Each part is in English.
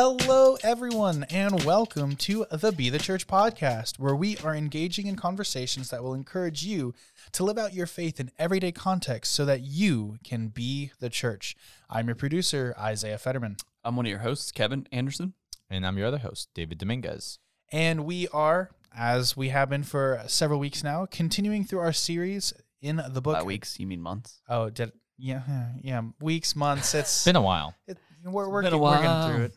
Hello, everyone, and welcome to the Be the Church podcast, where we are engaging in conversations that will encourage you to live out your faith in everyday context so that you can be the church. I'm your producer, Isaiah Fetterman, I'm one of your hosts, Kevin Anderson. And I'm your other host, David Dominguez. and we are, as we have been for several weeks now, continuing through our series in the book. By weeks, you mean months? Oh, did yeah, yeah, yeah, weeks, months. It's It's been a while. it, we're we're, been a we're getting through it.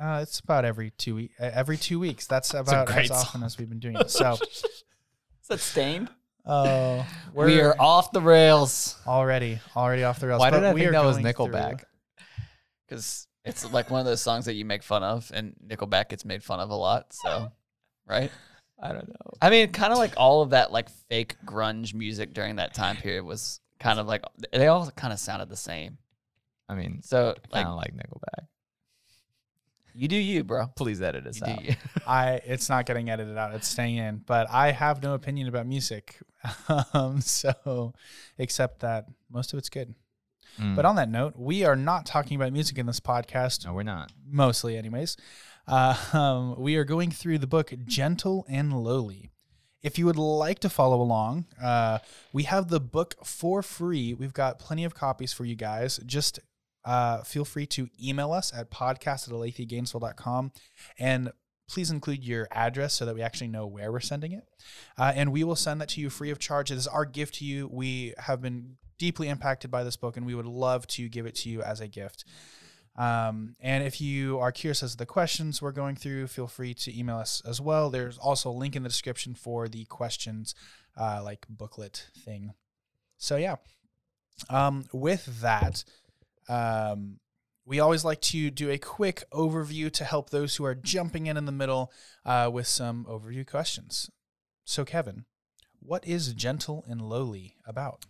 Uh, it's about every two week, uh, every two weeks. That's about great as often as we've been doing it. So, Is that Staind? uh, we're We are off the rails already already off the rails. Why but did I we think are that was going through- Nickelback? because it's like one of those songs that you make fun of, and Nickelback gets made fun of a lot. So, right? I don't know. I mean, kind of like all of that like fake grunge music during that time period was kind of like they all kind of sounded the same. I mean, So, kind like, of like Nickelback. You do you, bro. Please edit us You out. you. I it's not getting edited out. It's staying in. But I have no opinion about music. um, so, except that most of it's good. Mm. But on that note, we are not talking about music in this podcast. no, we're not. mostly anyways uh, um, we are going through the book gentle and lowly if you would like to follow along uh, we have the book for free we've got plenty of copies for you guys just uh, feel free to email us at podcast at aletheagainesville.com and please include your address so that we actually know where we're sending it uh, and we will send that to you free of charge it is our gift to you we have been deeply impacted by this book and we would love to give it to you as a gift um, and if you are curious as to the questions we're going through, feel free to email us as well. There's also a link in the description for the questions, uh, like booklet thing. So yeah. Um, with that, um, we always like to do a quick overview to help those who are jumping in in the middle uh, with some overview questions. So Kevin, what is gentle and lowly about?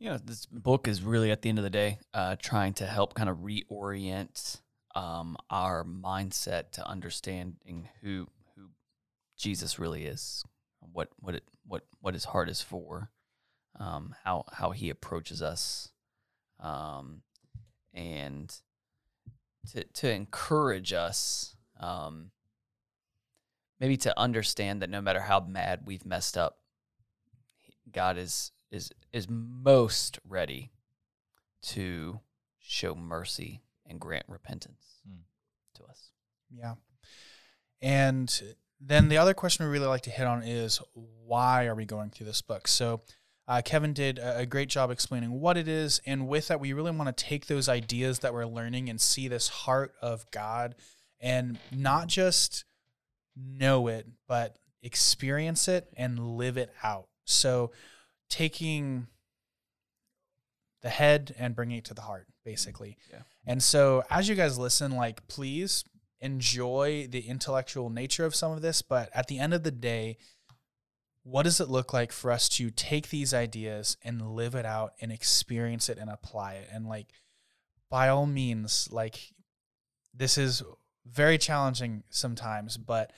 you know, this book is really at the end of the day uh, trying to help kind of reorient um, our mindset to understanding who who Jesus really is, what what it what what his heart is for, um, how how he approaches us, um, and to to encourage us, um, maybe to understand that no matter how mad we've messed up, God is is is most ready to show mercy and grant repentance Hmm. to us. Yeah. And then the other question we really like to hit on is why are we going through this book? So uh, Kevin did a, a great job explaining what it is, and with that, we really want to take those ideas that we're learning and see this heart of God, and not just know it, but experience it and live it out. So taking the head and bringing it to the heart, basically. Yeah. And so as you guys listen, like please enjoy the intellectual nature of some of this, but at the end of the day, what does it look like for us to take these ideas and live it out and experience it and apply it? And like by all means, like this is very challenging sometimes, but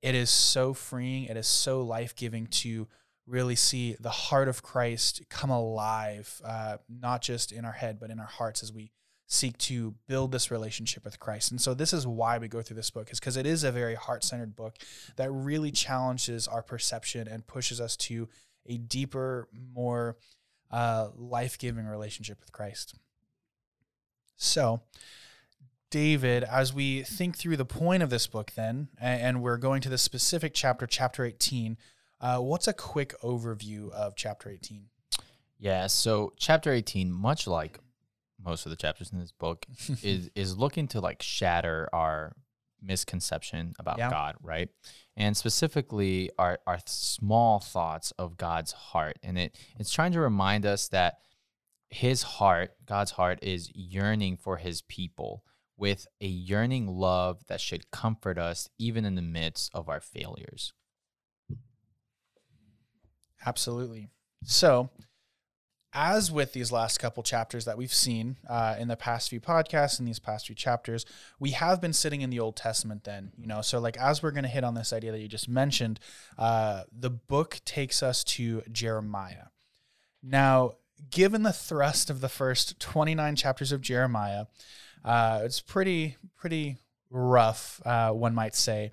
it is so freeing, it is so life-giving to really see the heart of Christ come alive, uh, not just in our head, but in our hearts as we seek to build this relationship with Christ. And so this is why we go through this book, is because it is a very heart-centered book that really challenges our perception and pushes us to a deeper, more uh, life-giving relationship with Christ. So, David, as we think through the point of this book, then, and we're going to the specific chapter, chapter 18, uh, what's a quick overview of chapter 18? Yeah. So chapter 18, much like most of the chapters in this book, is is looking to like shatter our misconception about Yeah. God, right? And specifically our our small thoughts of God's heart. And it it's trying to remind us that his heart, God's heart is yearning for his people with a yearning love that should comfort us even in the midst of our failures. Absolutely. So, as with these last couple chapters that we've seen uh, in the past few podcasts and these past few chapters, we have been sitting in the Old Testament. Then, you know, so like as we're going to hit on this idea that you just mentioned, uh, the book takes us to Jeremiah. Now, given the thrust of the first 29 chapters of Jeremiah, uh, it's pretty pretty rough, uh, one might say.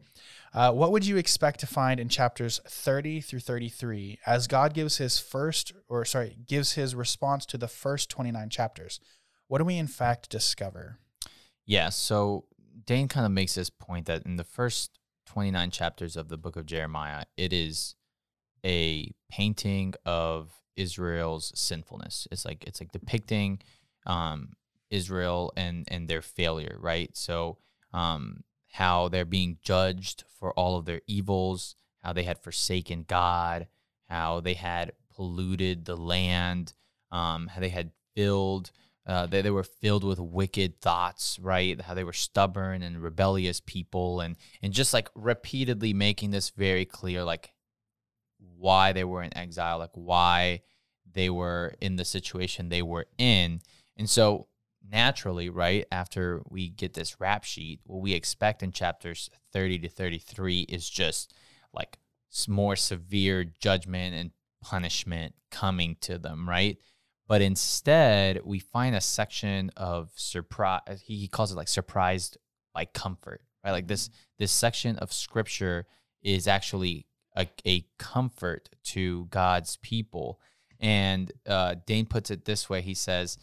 Uh, what would you expect to find in chapters 30 through 33 as God gives his first, or sorry, gives his response to the first 29 chapters? What do we in fact discover? Yeah, so Dane kind of makes this point that in the first 29 chapters of the book of Jeremiah, it is a painting of Israel's sinfulness. It's like it's like depicting um, Israel and and their failure, right? So um, how they're being judged for all of their evils, how they had forsaken God, how they had polluted the land, um, how they had filled, uh, they, they were filled with wicked thoughts, right? How they were stubborn and rebellious people, and and just like repeatedly making this very clear, like why they were in exile, like why they were in the situation they were in, and so naturally, right after we get this rap sheet, what we expect in chapters 30 to 33 is just like more severe judgment and punishment coming to them, right? But instead, we find a section of surprise. He calls it like surprised by comfort, right? Like this this section of scripture is actually a, a comfort to God's people. And uh, Dane puts it this way: He says,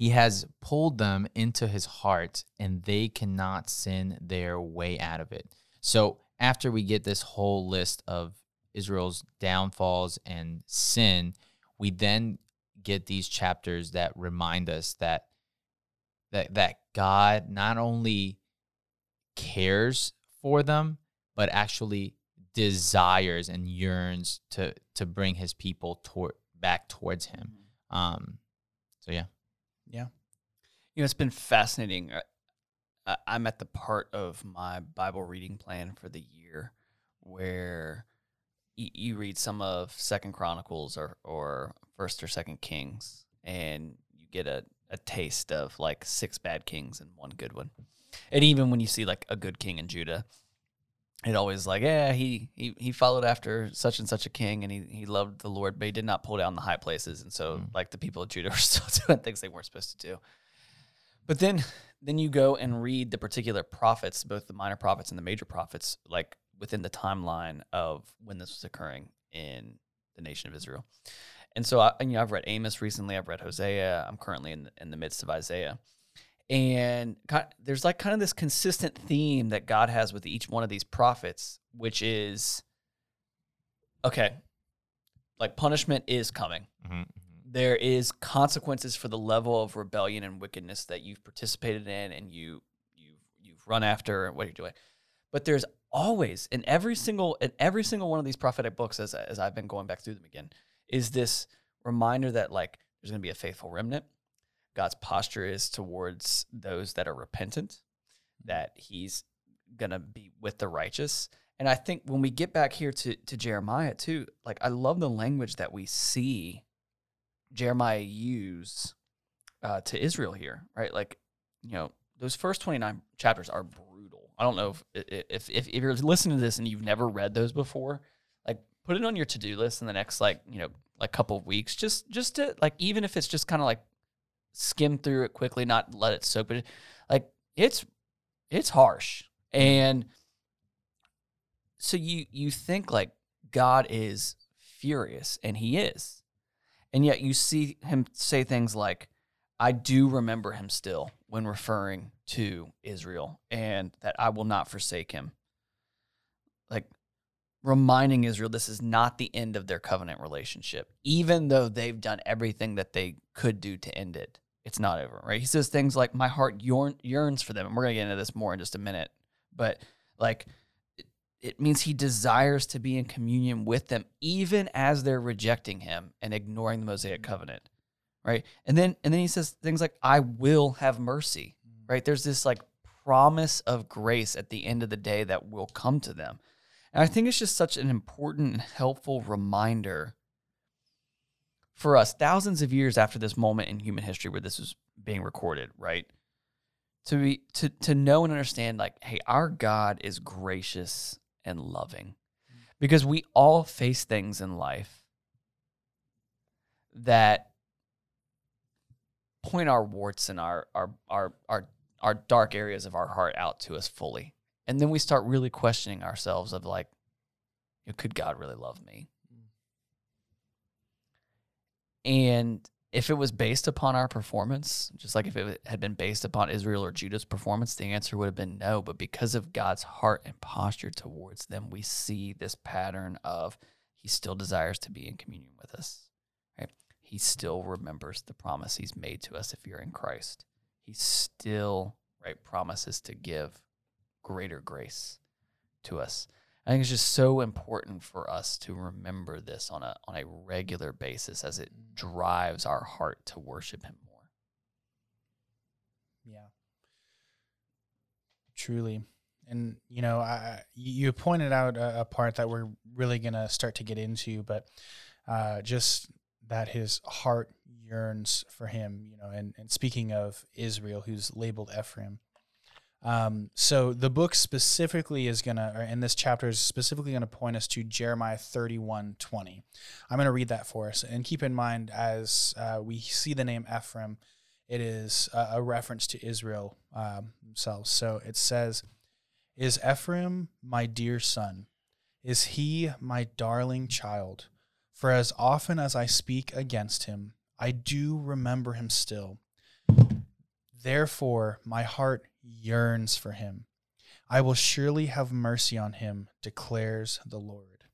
he has pulled them into his heart, and they cannot sin their way out of it. So, after we get this whole list of Israel's downfalls and sin, we then get these chapters that remind us that that that God not only cares for them, but actually desires and yearns to to bring his people toward back towards him. Um, so yeah. Yeah. You know, it's been fascinating. Uh, I'm at the part of my Bible reading plan for the year where you read some of Second Chronicles or or First or Second Kings, and you get a, a taste of like six bad kings and one good one. And even when you see like a good king in Judah, it always like, yeah, he, he he followed after such and such a king, and he he loved the Lord, but he did not pull down the high places, and so mm. like the people of Judah were still doing things they weren't supposed to do. But then then you go and read the particular prophets, both the minor prophets and the major prophets, like within the timeline of when this was occurring in the nation of Israel. And so I, you know, I've read Amos recently. I've read Hosea. I'm currently in the, in the midst of Isaiah and there's like kind of this consistent theme that God has with each one of these prophets, which is okay, like punishment is coming. Mm-hmm, mm-hmm. There is consequences for the level of rebellion and wickedness that you've participated in and you you've you've run after and what you're doing. But there's always in every single in every single one of these prophetic books as as I've been going back through them again is this reminder that like there's going to be a faithful remnant God's posture is towards those that are repentant, that he's going to be with the righteous. And I think when we get back here to, to Jeremiah too, like I love the language that we see Jeremiah use uh, to Israel here, right? Like, you know, those first 29 chapters are brutal. I don't know if, if, if, if you're listening to this and you've never read those before, like put it on your to-do list in the next like, you know, like couple of weeks, just, just to like, even if it's just kind of like skim through it quickly, not let it soak. But like it's it's harsh, and so you you think like God is furious, and He is, and yet you see Him say things like, "I do remember Him still," when referring to Israel, and that I will not forsake Him. Like reminding Israel this is not the end of their covenant relationship, even though they've done everything that they could do to end it. It's not over, right? He says things like, "My heart yearns for them," and we're gonna get into this more in just a minute. But like, it, it means he desires to be in communion with them, even as they're rejecting him and ignoring the Mosaic mm-hmm. covenant, right? And then and then he says things like, "I will have mercy," mm. right? There's this like promise of grace at the end of the day that will come to them. And I think it's just such an important and helpful reminder for us, thousands of years after this moment in human history where this was being recorded, right? To be to to know and understand, like, hey, our God is gracious and loving. Because we all face things in life that point our warts and our our our our our dark areas of our heart out to us fully. And then we start really questioning ourselves of like, could God really love me? And if it was based upon our performance, just like if it had been based upon Israel or Judah's performance, the answer would have been no. But because of God's heart and posture towards them, we see this pattern of He still desires to be in communion with us. Right? He still remembers the promise He's made to us if you're in Christ. He still right promises to give greater grace to us. I think it's just so important for us to remember this on a on a regular basis as it drives our heart to worship him more. Yeah. Truly. And you know, I, you pointed out a, a part that we're really going to start to get into, but uh, just that his heart yearns for him, you know, and, and speaking of Israel, who's labeled Ephraim, um, so the book specifically is gonna, or in this chapter is specifically gonna point us to Jeremiah 31, 20. I'm gonna read that for us. And keep in mind, as uh, we see the name Ephraim, it is a, a reference to Israel um, themselves. So it says, Is Ephraim my dear son? Is he my darling child? For as often as I speak against him, I do remember him still. Therefore, my heart yearns for him. I will surely have mercy on him, declares the Lord.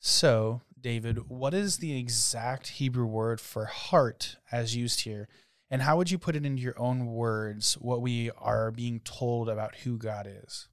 So, David, what is the exact Hebrew word for heart as used here? And how would you put it into your own words what we are being told about who God is?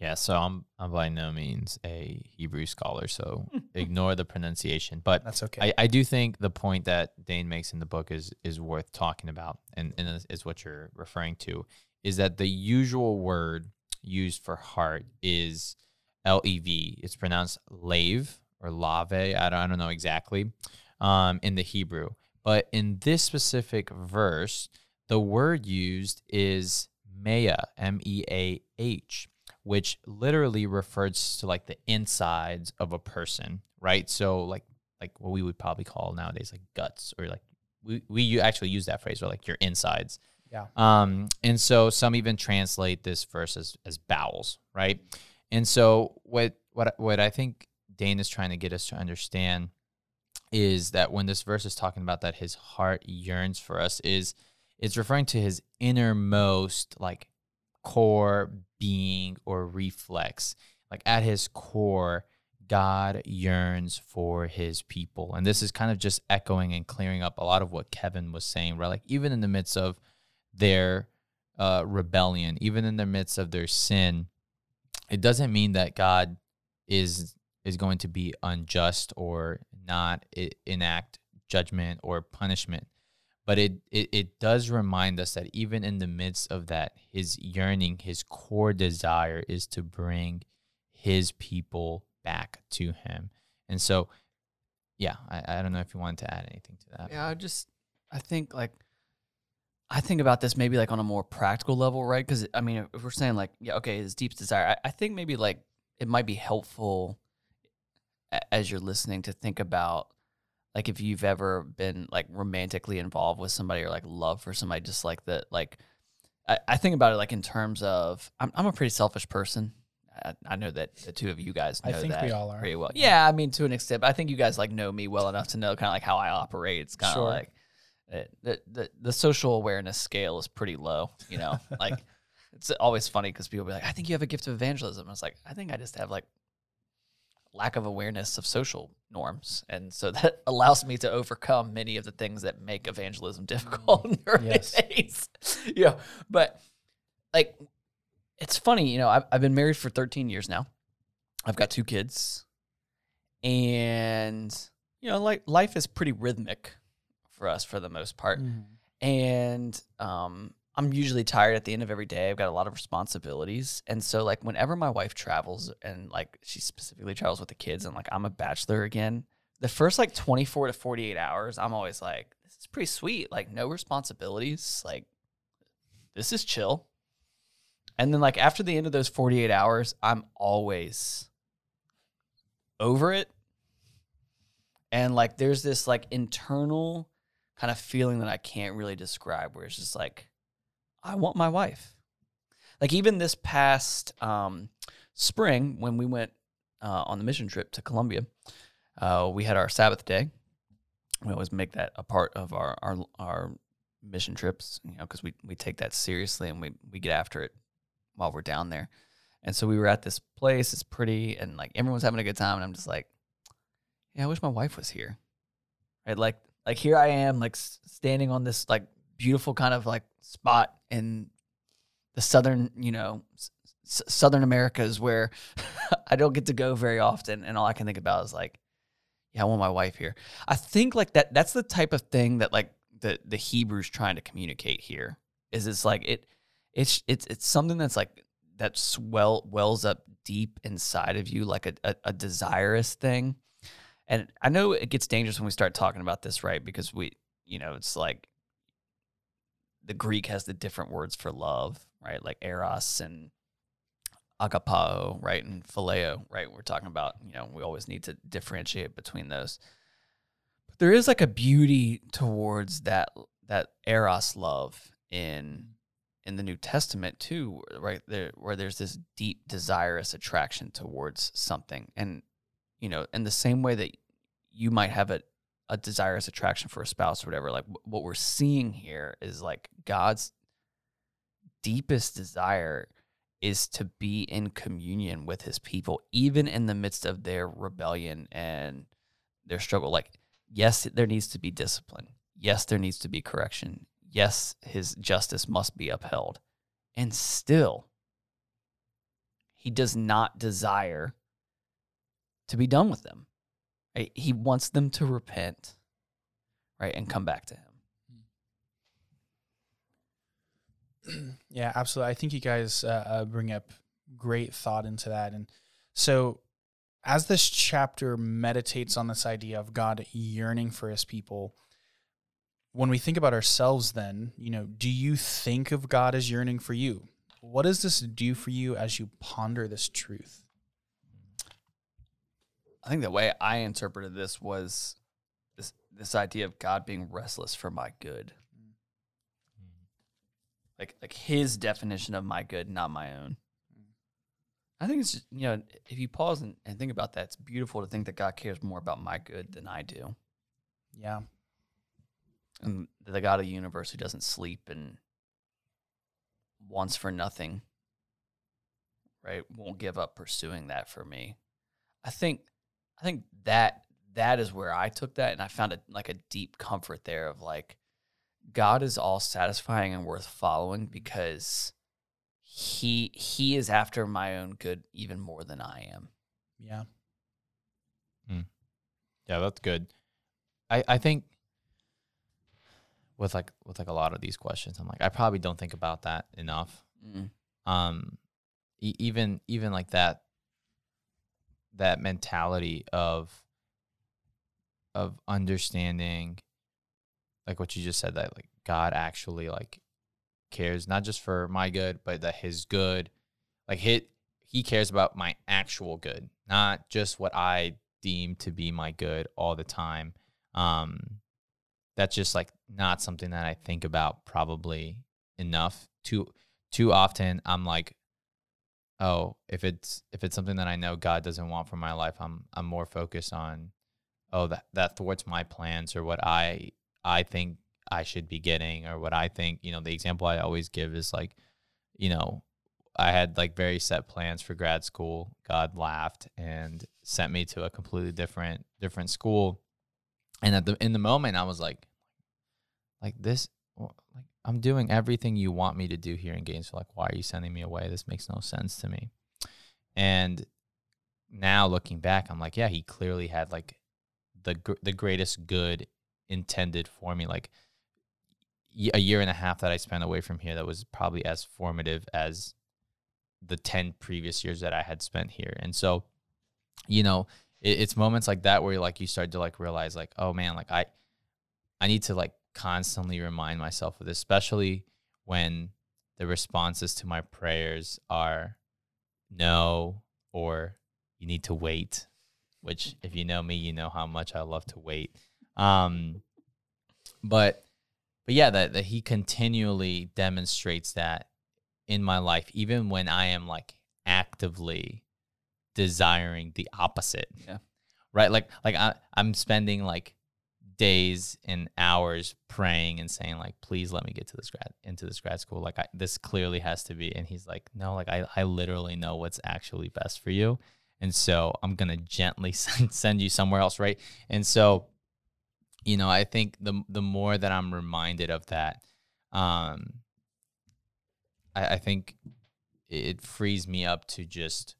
Yeah, so I'm I'm by no means a Hebrew scholar, so ignore the pronunciation. But that's okay. I, I do think the point that Dane makes in the book is is worth talking about, and, and is, what you're referring to, is that the usual word used for heart is L E V. It's pronounced lave or lave. I don't, I don't know exactly um, in the Hebrew, but in this specific verse, the word used is mea, M E A H which literally refers to like the insides of a person, right? So like like what we would probably call nowadays like guts or like we we actually use that phrase or like your insides. Yeah. Um and so some even translate this verse as, as bowels, right? And so what what what I think Dane is trying to get us to understand is that when this verse is talking about that his heart yearns for us is it's referring to his innermost like core being or reflex. Like at his core, God yearns for his people. And this is kind of just echoing and clearing up a lot of what Kevin was saying, right? Like even in the midst of their uh, rebellion, even in the midst of their sin, it doesn't mean that God is is going to be unjust or not enact judgment or punishment but it, it it does remind us that even in the midst of that his yearning his core desire is to bring his people back to him. And so yeah i, I don't know if you wanted to add anything to that. Yeah i just i think like i think about this maybe like on a more practical level right? Because i mean if we're saying like yeah okay his deep desire I, I think maybe like it might be helpful as you're listening to think about like if you've ever been like romantically involved with somebody or like love for somebody just like that like I, I think about it like in terms of I'm, I'm a pretty selfish person. I, I know that the two of you guys know I think that we all are. pretty well. Yeah. I mean to an extent but i think you guys like know me well enough to know kind of like how i operate. It's kind of Sure. like it, the, the the social awareness scale is pretty low you know? Like it's always funny because people be like i think you have a gift of evangelism. I was like i think i just have like lack of awareness of social norms. And so that allows me to overcome many of the things that make evangelism difficult in the early Yes. days yeah but like it's funny you know I've, I've been married for 13 years now. I've got two kids. And you know like life is pretty rhythmic for us for the most part. Mm-hmm. and um I'm usually tired at the end of every day. I've got a lot of responsibilities. And so like whenever my wife travels and like she specifically travels with the kids and like I'm a bachelor again, the first like 24 to 48 hours, I'm always like, this is pretty sweet. Like no responsibilities. Like this is chill. And then like after the end of those 48 hours, I'm always over it. And like there's this like internal kind of feeling that I can't really describe where it's just like I want my wife. Like even this past um, spring when we went uh, on the mission trip to Colombia, uh, we had our Sabbath day. We always make that a part of our our, our mission trips, you know, because we we take that seriously and we we get after it while we're down there. And so we were at this place. It's pretty, and like everyone's having a good time. And I'm just like, yeah, I wish my wife was here. Right, like like here I am, like standing on this like beautiful kind of like spot in the southern, you know, s- southern Americas where I don't get to go very often, and all I can think about is like, yeah, I want my wife here. I think like that. That's the type of thing that like the the Hebrews trying to communicate here. Is it's like it, it's it's it's something that's like that swell wells up deep inside of you, like a, a, a desirous thing. And I know it gets dangerous when we start talking about this, right? Because we, you know, it's like the Greek has the different words for love, right? Like eros and agapao, right? And phileo, right? We're talking about, you know, we always need to differentiate between those. But there is like a beauty towards that that eros love in in the New Testament too, right? There where there's this deep desirous attraction towards something. And you know, in the same way that you might have a a desirous attraction for a spouse or whatever. Like what we're seeing here is like God's deepest desire is to be in communion with his people, even in the midst of their rebellion and their struggle. Like, yes, there needs to be discipline. Yes, there needs to be correction. Yes, his justice must be upheld. And still, he does not desire to be done with them. Right? He wants them to repent, right, and come back to him. yeah, absolutely. I think you guys uh, uh, bring up great thought into that. And so, as this chapter meditates on this idea of God yearning for his people, when we think about ourselves, then, you know, do you think of God as yearning for you? What does this do for you as you ponder this truth? I think the way I interpreted this was this this idea of God being restless for my good. Mm. Like like his definition of my good, not my own. Mm. I think it's just, you know, if you pause and, and think about that, it's beautiful to think that God cares more about my good than I do. Yeah. And the God of the universe who doesn't sleep and wants for nothing, right? Won't give up pursuing that for me. I think I think that that is where I took that and I found it like a deep comfort there of like God is all satisfying and worth following because he he is after my own good even more than I am. Yeah. Yeah, that's good. I I think with like with like a lot of these questions, I'm like I probably don't think about that enough. Mm. Um, e- even even like that that mentality of of understanding like what you just said that like God actually like cares not just for my good but that his good like he he cares about my actual good not just what I deem to be my good all the time. Um that's just like not something that I think about probably enough. Too too often I'm like oh, if it's if it's something that I know God doesn't want for my life, I'm I'm more focused on oh that that thwarts my plans or what I I think I should be getting or what I think, you know, the example I always give is like, you know, I had like very set plans for grad school. God laughed and sent me to a completely different different school. And at the in the moment I was like like this like I'm doing everything you want me to do here in Gainesville. Like, why are you sending me away? This makes no sense to me. And now looking back, I'm like, yeah, he clearly had like the the greatest good intended for me. Like, a year and a half that I spent away from here that was probably as formative as the 10 previous years that I had spent here. And so, you know, it, it's moments like that where like you start to like realize like, oh man, like I I need to like constantly remind myself of this, especially when the responses to my prayers are no or you need to wait, which if you know me, you know how much I love to wait. Um but but yeah, that, that he continually demonstrates that in my life, even when I am like actively desiring the opposite. Yeah. Right. Like like I, I'm spending like days and hours praying and saying like please let me get to this grad into this grad school. Like I, this clearly has to be and he's like no like I, I literally know what's actually best for you and so i'm gonna gently send, you somewhere else right? And so you know i think the the more that i'm reminded of that um i, I think it frees me up to just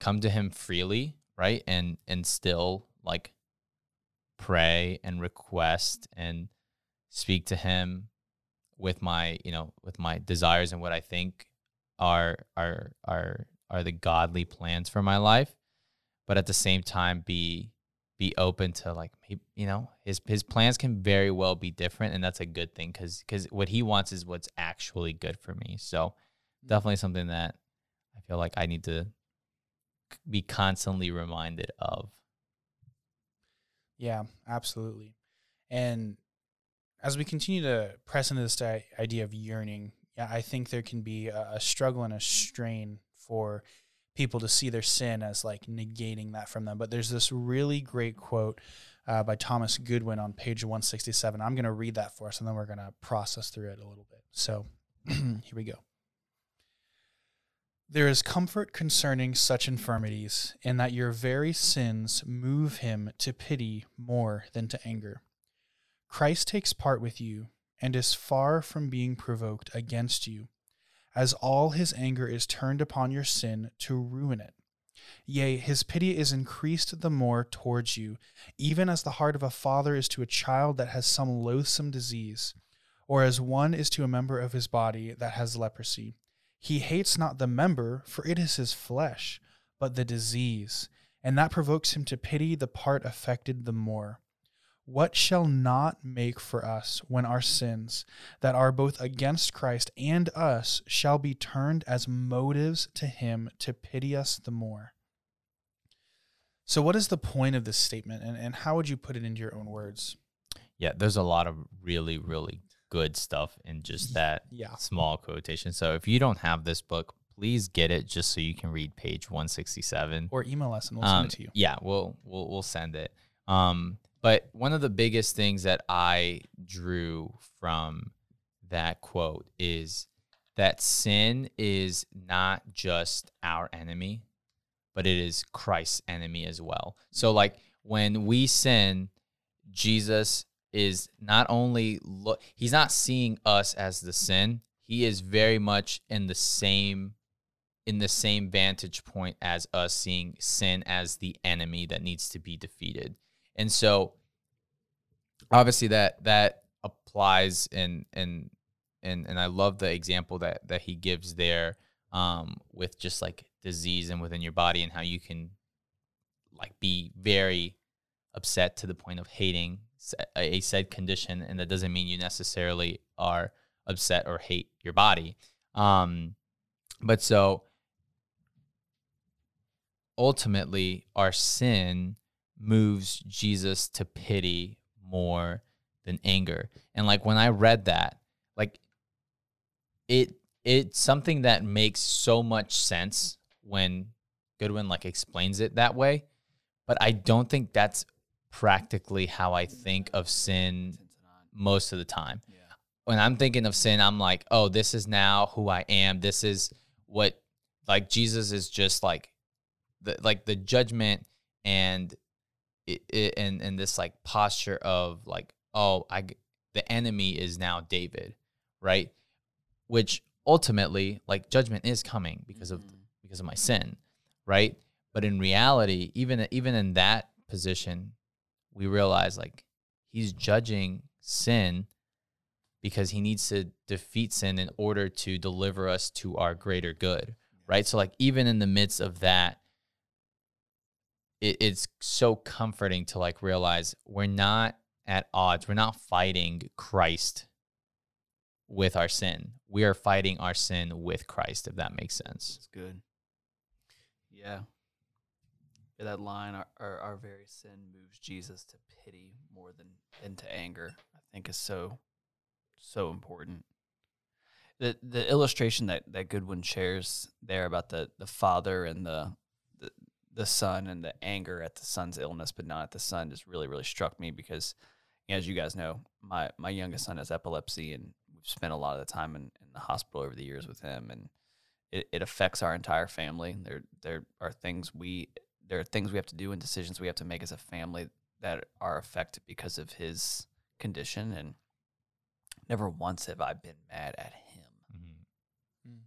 come to him freely right? And and still like pray and request and speak to him with my you know with my desires and what i think are are are are the godly plans for my life but at the same time be be open to like you know his his plans can very well be different and that's a good thing cuz cuz what he wants is what's actually good for me. So mm. definitely something that i feel like i need to be constantly reminded of Yeah, absolutely. And as we continue to press into this idea of yearning, I think there can be a, a struggle and a strain for people to see their sin as like negating that from them. But there's this really great quote uh, by Thomas Goodwin on page 167. I'm going to read that for us and then we're going to process through it a little bit. So here we go. There is comfort concerning such infirmities, in that your very sins move him to pity more than to anger. Christ takes part with you, and is far from being provoked against you, as all his anger is turned upon your sin to ruin it. Yea, his pity is increased the more towards you, even as the heart of a father is to a child that has some loathsome disease, or as one is to a member of his body that has leprosy. He hates not the member, for it is his flesh, but the disease, and that provokes him to pity the part affected the more. What shall not make for us when our sins, that are both against Christ and us, shall be turned as motives to him to pity us the more? So, what is the point of this statement, and, and how would you put it into your own words? yeah there's a lot of really really good stuff in just that Yeah. small quotation so if you don't have this book please get it just so you can read page 167 Or email us and we'll send um, it to you. Yeah, we'll we'll we'll send it. Um, but one of the biggest things that I drew from that quote is that sin is not just our enemy, but it is Christ's enemy as well. So like when we sin, Jesus is not only look he's not seeing us as the sin, he is very much in the same in the same vantage point as us seeing sin as the enemy that needs to be defeated. And so obviously that that applies and and and and I love the example that that he gives there um with just like disease and within your body and how you can like be very upset to the point of hating a said condition and that doesn't mean you necessarily are upset or hate your body um but so ultimately our sin moves Jesus to pity more than anger. And like when I read that, like it it's something that makes so much sense when Goodwin like explains it that way, but I don't think that's practically how I think of sin most of the time. Yeah. When I'm thinking of sin, I'm like, "Oh, this is now who I am. This is what like Jesus is just like the like the judgment and it, it, and and this like posture of like oh I the enemy is now David, right? Which ultimately like judgment is coming because of mm-hmm. because of my sin, right? But in reality, even even in that position, we realize like he's judging sin because he needs to defeat sin in order to deliver us to our greater good. Right. So, like, even in the midst of that, it, it's so comforting to like realize we're not at odds. We're not fighting Christ with our sin. We are fighting our sin with Christ, if that makes sense. It's good. Yeah. That line, our, our, our very sin moves Jesus to pity more than, into anger, I think is so, so important. The the illustration that, that Goodwin shares there about the, the father and the, the the son and the anger at the son's illness, but not at the son, just really, really struck me because, as you guys know, my, my youngest son has epilepsy, and we've spent a lot of the time in, in the hospital over the years with him, and it, it affects our entire family. There there are things we there are things we have to do and decisions we have to make as a family that are affected because of his condition, and never once have I been mad at him. Mm-hmm. Mm.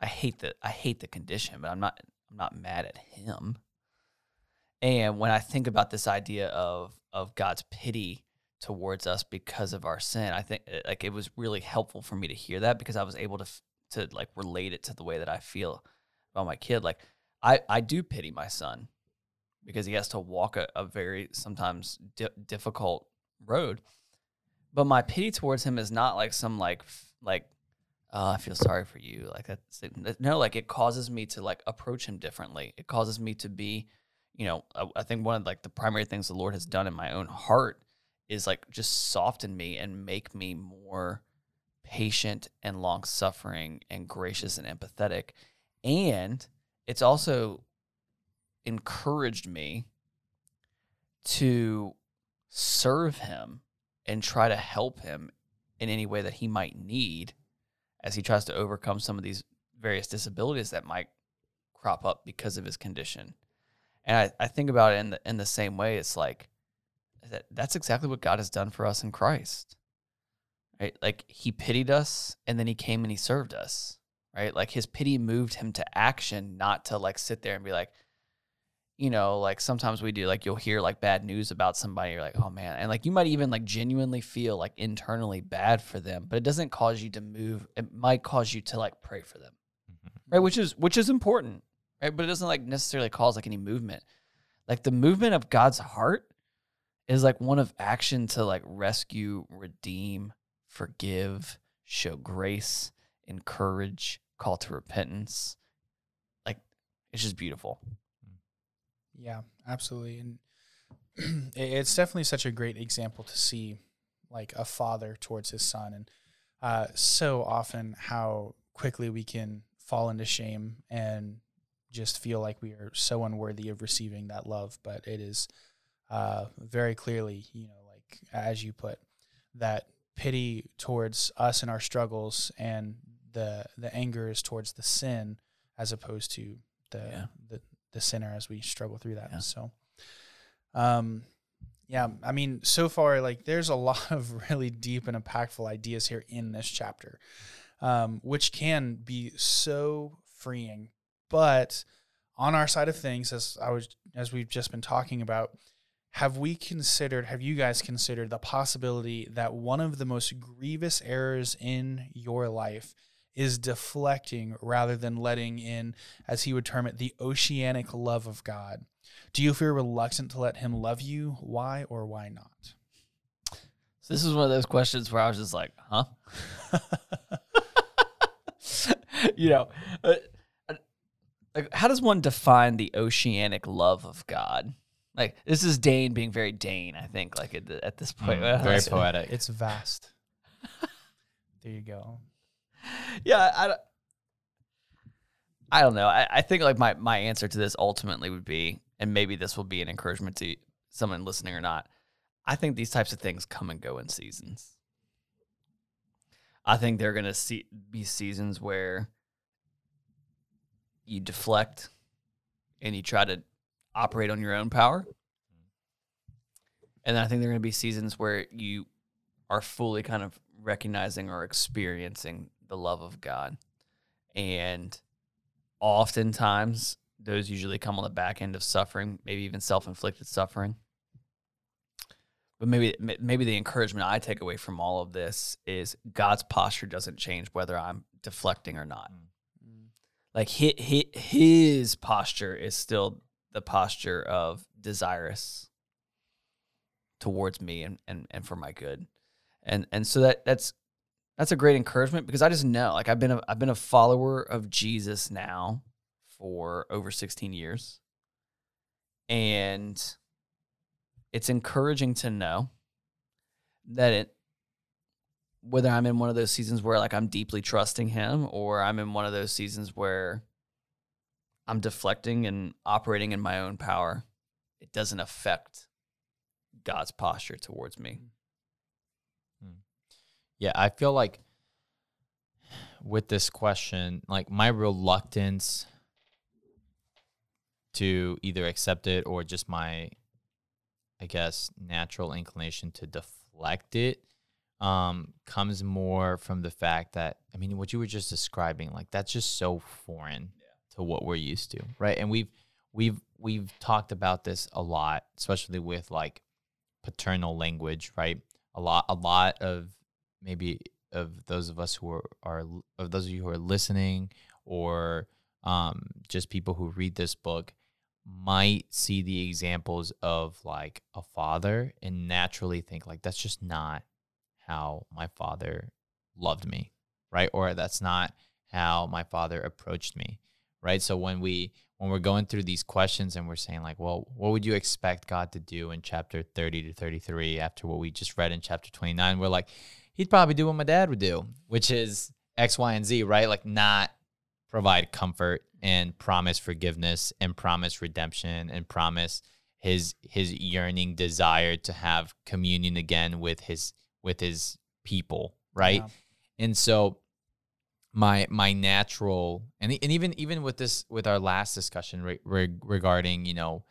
I hate the I hate the condition, but I'm not I'm not mad at him. And when I think about this idea of of God's pity towards us because of our sin, I think uh, like it was really helpful for me to hear that because I was able to to like relate it to the way that I feel about my kid. Like I I do pity my son because he has to walk a, a very sometimes di- difficult road. But my pity towards him is not like some like like oh, I feel sorry for you. Like that's no, like it causes me to like approach him differently. It causes me to be, you know, I, I, think one of like the primary things the Lord has done in my own heart is like just soften me and make me more patient and long suffering and gracious and empathetic. And it's also encouraged me to serve him and try to help him in any way that he might need as he tries to overcome some of these various disabilities that might crop up because of his condition. And I, I think about it in the in the same way. It's like that that's exactly what God has done for us in Christ. Right? Like he pitied us and then he came and he served us. Right? Like his pity moved him to action, not to like sit there and be like, you know, like sometimes we do, like you'll hear like bad news about somebody, you're like, oh man. And like you might even like genuinely feel like internally bad for them, but it doesn't cause you to move. It might cause you to like pray for them. Mm-hmm. Right. Which is which is important. Right. But it doesn't like necessarily cause like any movement. Like the movement of God's heart is like one of action to like rescue, redeem, forgive, show grace, encourage, call to repentance. Like it's just beautiful. Yeah, absolutely. And it's definitely such a great example to see like a father towards his son and uh, so often how quickly we can fall into shame and just feel like we are so unworthy of receiving that love but it is uh, very clearly you know like as you put that pity towards us and our struggles and the the anger is towards the sin as opposed to the yeah. the, the sinner as we struggle through that. Yeah. So, um, yeah, I mean, so far, like, there's a lot of really deep and impactful ideas here in this chapter, um, which can be so freeing. But on our side of things, as I was, as we've just been talking about, have we considered, have you guys considered the possibility that one of the most grievous errors in your life is deflecting rather than letting in, as he would term it, the oceanic love of God? Do you feel reluctant to let him love you? Why or why not? So this is one of those questions where I was just like, huh? you know, uh, uh, like how does one define the oceanic love of God? Like this is Dane being very Dane, I think. Like at, at this point, mm, very poetic. It's vast. there you go yeah, I, I don't know. I, I think like my, my answer to this ultimately would be, and maybe this will be an encouragement to someone listening or not. I think these types of things come and go in seasons. I think they're going to see, be seasons where you deflect and you try to operate on your own power. And I think there are going to be seasons where you are fully kind of recognizing or experiencing the love of God. And oftentimes, those usually come on the back end of suffering, maybe even self inflicted suffering. but maybe maybe the encouragement I take away from all of this is God's posture doesn't change whether I'm deflecting or not. Mm. Like his, his posture is still the posture of desirous towards me and, and, and for my good. And and so that that's that's a great encouragement because I just know like I've been a I've been a follower of Jesus now for over 16 years. And it's encouraging to know that it whether I'm in one of those seasons where like I'm deeply trusting him or I'm in one of those seasons where I'm deflecting and operating in my own power, it doesn't affect God's posture towards me. Mm. Yeah, I feel like with this question, like my reluctance to either accept it or just my, I guess, natural inclination to deflect it um, comes more from the fact that, I mean, what you were just describing, like that's just so foreign to what we're used to, right? And we've, we've, we've talked about this a lot, especially with like paternal language, right? A lot, a lot of maybe of those of us who are, are of those of you who are listening or um, just people who read this book might see the examples of like a father and naturally think like that's just not how my father loved me right? Or that's not how my father approached me right? So when we when we're going through these questions and we're saying like well what would you expect god to do in chapter 30 to 33 after what we just read in chapter 29 we're like he'd probably do what my dad would do, which is X, Y, and Z, right? Like not provide comfort and promise forgiveness and promise redemption and promise his his yearning desire to have communion again with his with his people, right? Yeah. And so my my natural and and even even with this with our last discussion re- re- regarding, you know,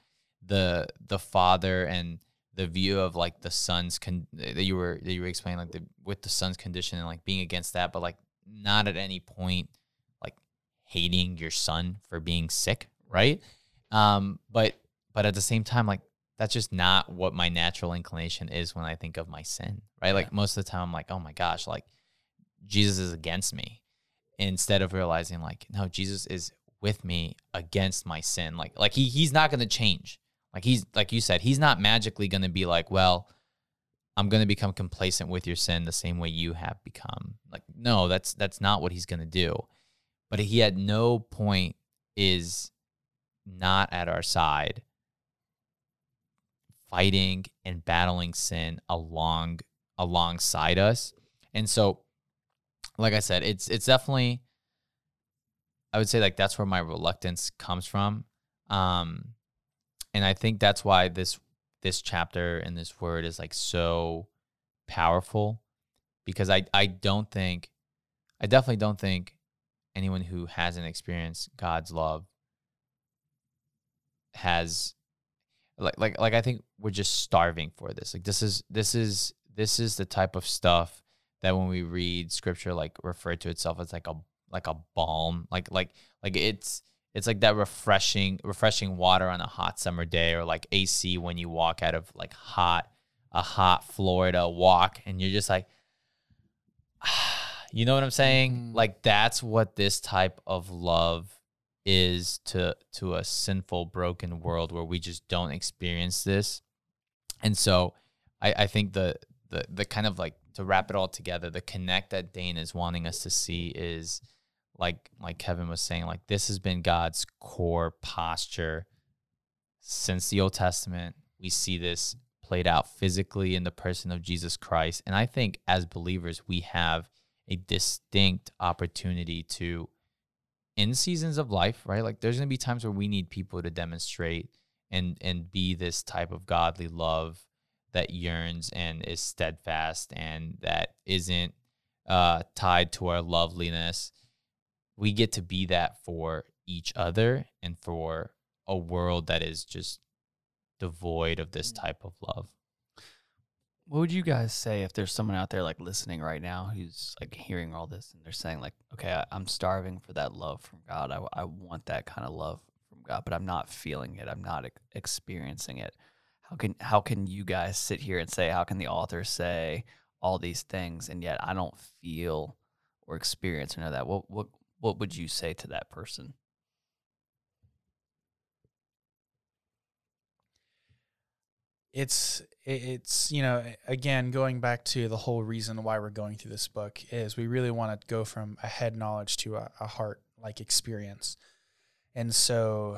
the the father and the view of like the son's con- that you were that you were explaining like the with the son's condition and like being against that but like not at any point like hating your son for being sick right? Um but but at the same time like that's just not what my natural inclination is when i think of my sin right? Like most of the time i'm like oh my gosh like jesus is against me instead of realizing like no jesus is with me against my sin like like he he's not going to change like he's like you said, he's not magically going to be like, well, I'm going to become complacent with your sin the same way you have become. Like no, that's that's not what he's going to do. But he at no point is not at our side fighting and battling sin along alongside us. And so like I said, it's it's definitely I would say like that's where my reluctance comes from. Um and I think that's why this this chapter and this word is like so powerful because I I don't think I definitely don't think anyone who hasn't experienced God's love has like like like I think we're just starving for this. Like this is this is this is the type of stuff that when we read scripture like refer to itself as like a like a balm like like like it's it's like that refreshing refreshing water on a hot summer day or like AC when you walk out of like hot a hot Florida walk and you're just like you know what I'm saying? Mhm. Like that's what this type of love is to to a sinful broken world where we just don't experience this. And so I I think the the the kind of like to wrap it all together, the connect that Dane is wanting us to see is like like Kevin was saying, like this has been God's core posture since the Old Testament. We see this played out physically in the person of Jesus Christ. And I think as believers, we have a distinct opportunity to in seasons of life, right? Like there's gonna be times where we need people to demonstrate and and be this type of godly love that yearns and is steadfast and that isn't uh, tied to our loveliness we get to be that for each other and for a world that is just devoid of this mm. type of love. What would you guys say if there's someone out there like listening right now who's like hearing all this and they're saying like, okay, I, I'm starving for that love from God. I, I want that kind of love from God, but I'm not feeling it. I'm not ex- experiencing it. how can how can you guys sit here and say how can the author say all these things and yet I don't feel or experience or know that? What what what would you say to that person? it's it's you know again going back to the whole reason why we're going through this book is we really want to go from a head knowledge to a, a heart like experience and so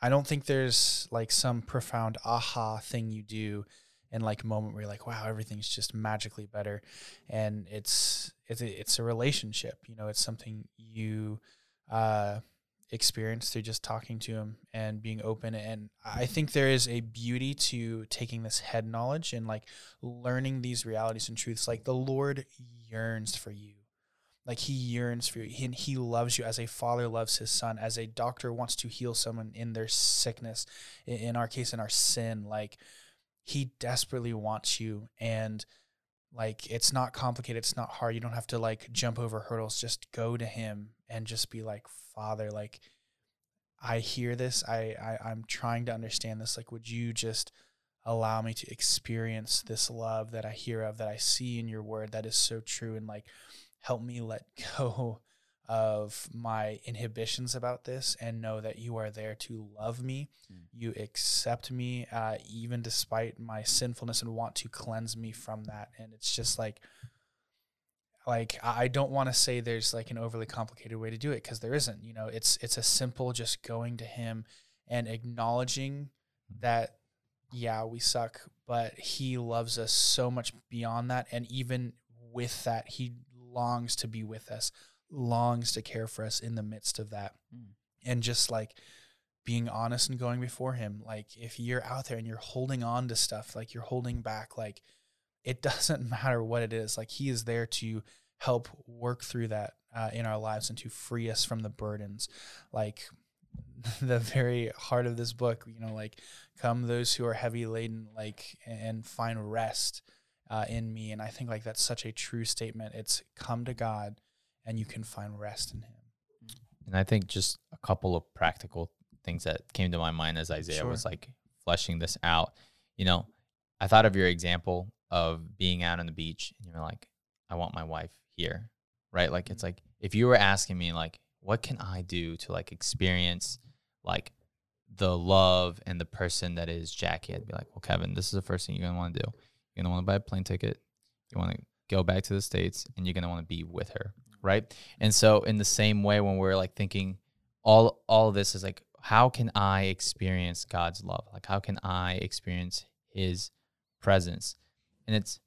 i don't think there's like some profound aha thing you do and like moment where you're like wow everything's just magically better and it's it's a, it's a relationship you know it's something you uh experience through just talking to him and being open. And i think there is a beauty to taking this head knowledge and like learning these realities and truths. Like the lord yearns for you. Like he yearns for you. He, he loves you as a father loves his son as a doctor wants to heal someone in their sickness in, in our case in our sin. Like he desperately wants you and like it's not complicated it's not hard you don't have to like jump over hurdles just go to him and just be like father like i hear this I, I i'm trying to understand this like would you just allow me to experience this love that i hear of that i see in your word that is so true and like help me let go of my inhibitions about this and know that you are there to love me. Mm. You accept me, uh, even despite my sinfulness, and want to cleanse me from that. And it's just like, like I don't want to say there's like an overly complicated way to do it because there isn't. You know, it's it's a simple just going to Him and acknowledging that yeah we suck, but He loves us so much beyond that, and even with that, He longs to be with us, longs to care for us in the midst of that, mm. and just like being honest and going before Him. Like if you're out there and you're holding on to stuff, like you're holding back, like it doesn't matter what it is. Like he is there to help work through that uh, in our lives and to free us from the burdens. Like the very heart of this book, you know, like come those who are heavy laden, like and find rest uh, in me. And I think like that's such a true statement. It's come to God and you can find rest in Him. And I think just a couple of practical things that came to my mind as Isaiah sure. was like fleshing this out. You know, I thought of your example of being out on the beach and you're like, I want my wife here, right? Like it's mm-hmm. like if you were asking me like, what can I do to like experience like the love and the person that is Jackie, I'd be like, well, Kevin, this is the first thing you're gonna want to do. You're gonna want to buy a plane ticket. You want to go back to the states, and you're gonna want to be with her, right? And so, in the same way, when we're like thinking, all all of this is like, how can I experience God's love? Like, how can I experience His presence? And it's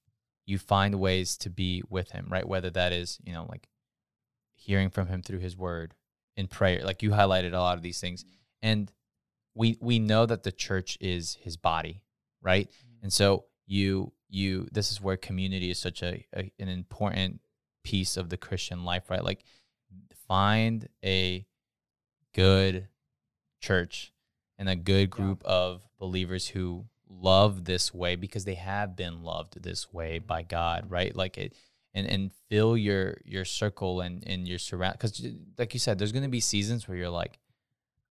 you find ways to be with him, right? Whether that is, you know, like hearing from him through his word in prayer. Like you highlighted a lot of these things. And we we know that the church is his body, right? Mm-hmm. And so you you this is where community is such a, a an important piece of the Christian life, right? Like find a good church and a good group yeah. of believers who love this way because they have been loved this way mm-hmm. by God, right? Like it and and fill your your circle and and your surround because like you said, there's gonna be seasons where you're like,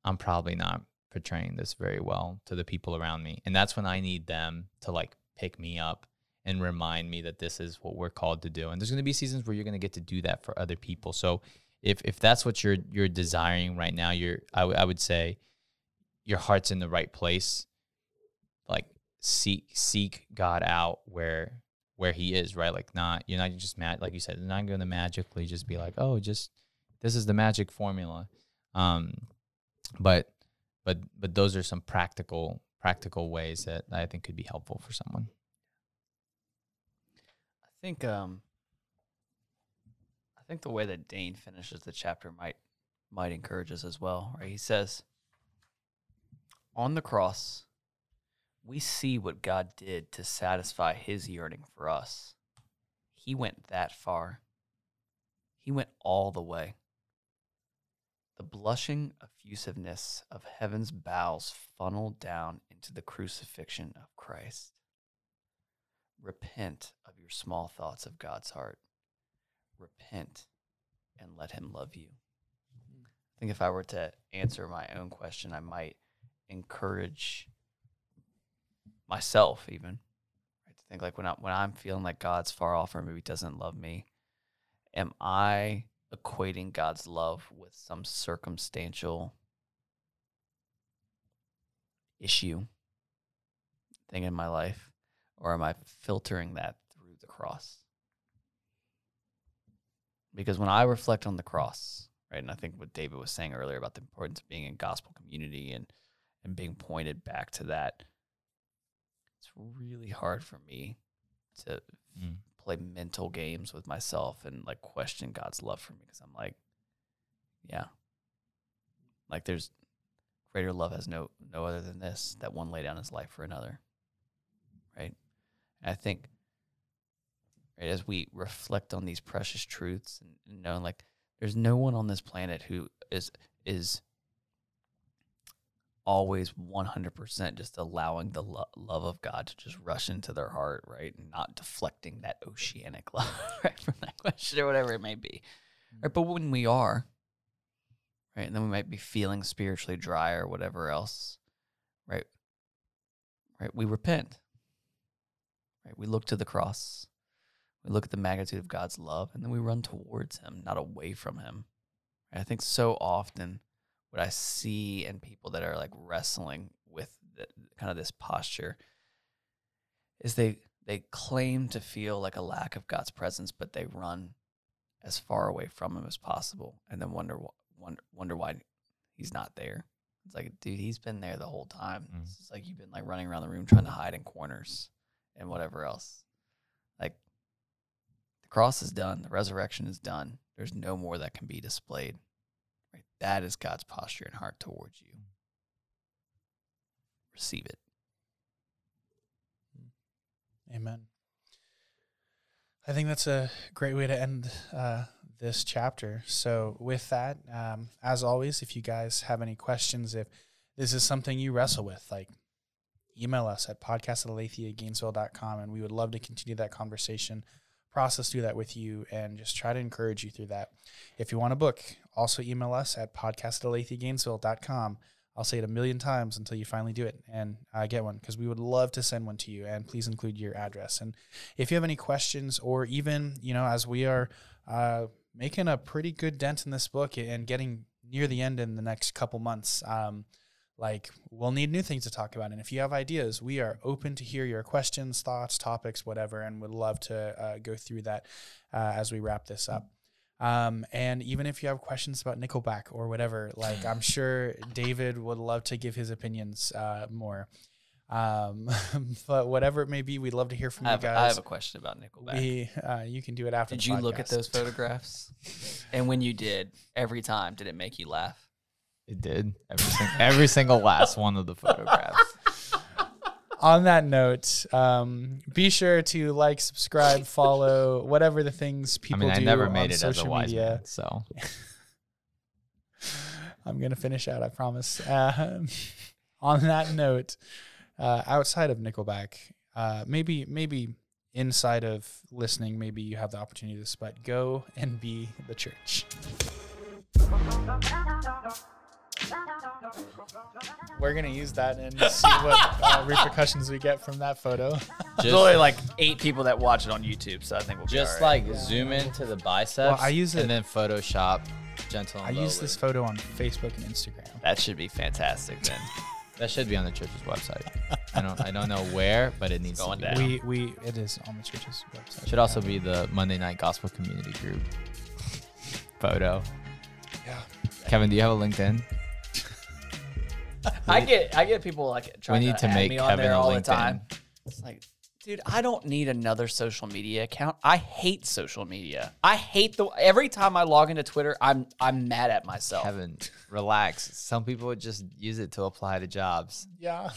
I'm probably not portraying this very well to the people around me. And that's when I need them to like pick me up and remind me that this is what we're called to do. And there's going to be seasons where you're going to get to do that for other people. So if if that's what you're you're desiring right now, you're I, w- I would say your heart's in the right place like seek seek God out where where he is, right? Like not you're not just mad like you said, you're not gonna magically just be like, oh, just this is the magic formula. Um but but but those are some practical practical ways that I think could be helpful for someone. I think um I think the way that Dane finishes the chapter might might encourage us as well, right? He says on the cross we see what God did to satisfy his yearning for us. He went that far. He went all the way. The blushing effusiveness of heaven's bowels funneled down into the crucifixion of Christ. Repent of your small thoughts of God's heart. Repent and let him love you. Mm-hmm. I think if I were to answer my own question, I might encourage myself even. Right? To think like when I when I'm feeling like God's far off or maybe doesn't love me, am I equating God's love with some circumstantial issue thing in my life? Or am I filtering that through the cross? Because when I reflect on the cross, right, and I think what David was saying earlier about the importance of being in gospel community and and being pointed back to that, it's really hard for me to Mm. play mental games with myself and like question God's love for me because I'm like, yeah, like there's greater love has no no other than this that one lay down his life for another, right? I think right as we reflect on these precious truths and, and knowing like there's no one on this planet who is is always 100% just allowing the lo- love of God to just rush into their heart, right? And not deflecting that oceanic love, right, from that question or whatever it may be. Right? But when we are, right, and then we might be feeling spiritually dry or whatever else, right? Right? We repent, right? We look to the cross, we look at the magnitude of God's love, and then we run towards Him, not away from Him. I think so often what I see in people that are like wrestling with the, kind of this posture is they they claim to feel like a lack of God's presence, but they run as far away from Him as possible, and then wonder wonder wonder why He's not there. It's like, dude, He's been there the whole time. Mm. It's like you've been like running around the room trying to hide in corners and whatever else. Like the cross is done, the resurrection is done. There's no more that can be displayed. Right? That is God's posture and heart towards you. Receive it. Amen. I think that's a great way to end uh, this chapter. So, with that, um, as always, if you guys have any questions, if this is something you wrestle with, like email us at podcast@aletheagainesville.com and we would love to continue that conversation, process through that with you, and just try to encourage you through that. If you want a book, also email us at podcast@aletheagainesville.com. I'll say it a million times until you finally do it and uh, get one because we would love to send one to you. And please include your address. And if you have any questions, or even you know, as we are uh, making a pretty good dent in this book and getting near the end in the next couple months, um, like we'll need new things to talk about. And if you have ideas, we are open to hear your questions, thoughts, topics, whatever, and would love to uh, go through that uh, as we wrap this up. Um, and even if you have questions about Nickelback or whatever, like I'm sure David would love to give his opinions uh, more. Um, but whatever it may be, we'd love to hear from I you have, I have a question about Nickelback. We, uh, you can do it after. did you look at those photographs? and when you did, every time, did it make you laugh? It did every sing- every single last one of the photographs. On that note, um, be sure to like, subscribe, follow, whatever the things I people mean, I do never on made it as a social wise media. man, so I'm gonna finish out. I promise. Um, on that note, uh, outside of Nickelback, uh, maybe maybe inside of listening, maybe you have the opportunity to this, but go and be the church. We're gonna use that and see what uh, repercussions we get from that photo. There's only like eight people that watch it on YouTube, so I think we'll be just all right. like zoom into the biceps. I use it- and then Photoshop gentle. I and use this photo on Facebook and Instagram. that should be fantastic then. That should be on the church's website. I don't I don't know where, but it needs going to be. down. We we it is on the church's website. Should also be the Monday Night Gospel Community Group photo. Yeah. Kevin, do you have a LinkedIn? I get I get people like trying need to add make me on Kevin there a all the time. It's like, dude, I don't need another social media account. I hate social media. I hate the every time I log into Twitter, I'm I'm mad at myself. Kevin, relax. Some people would just use it to apply to jobs. Yeah.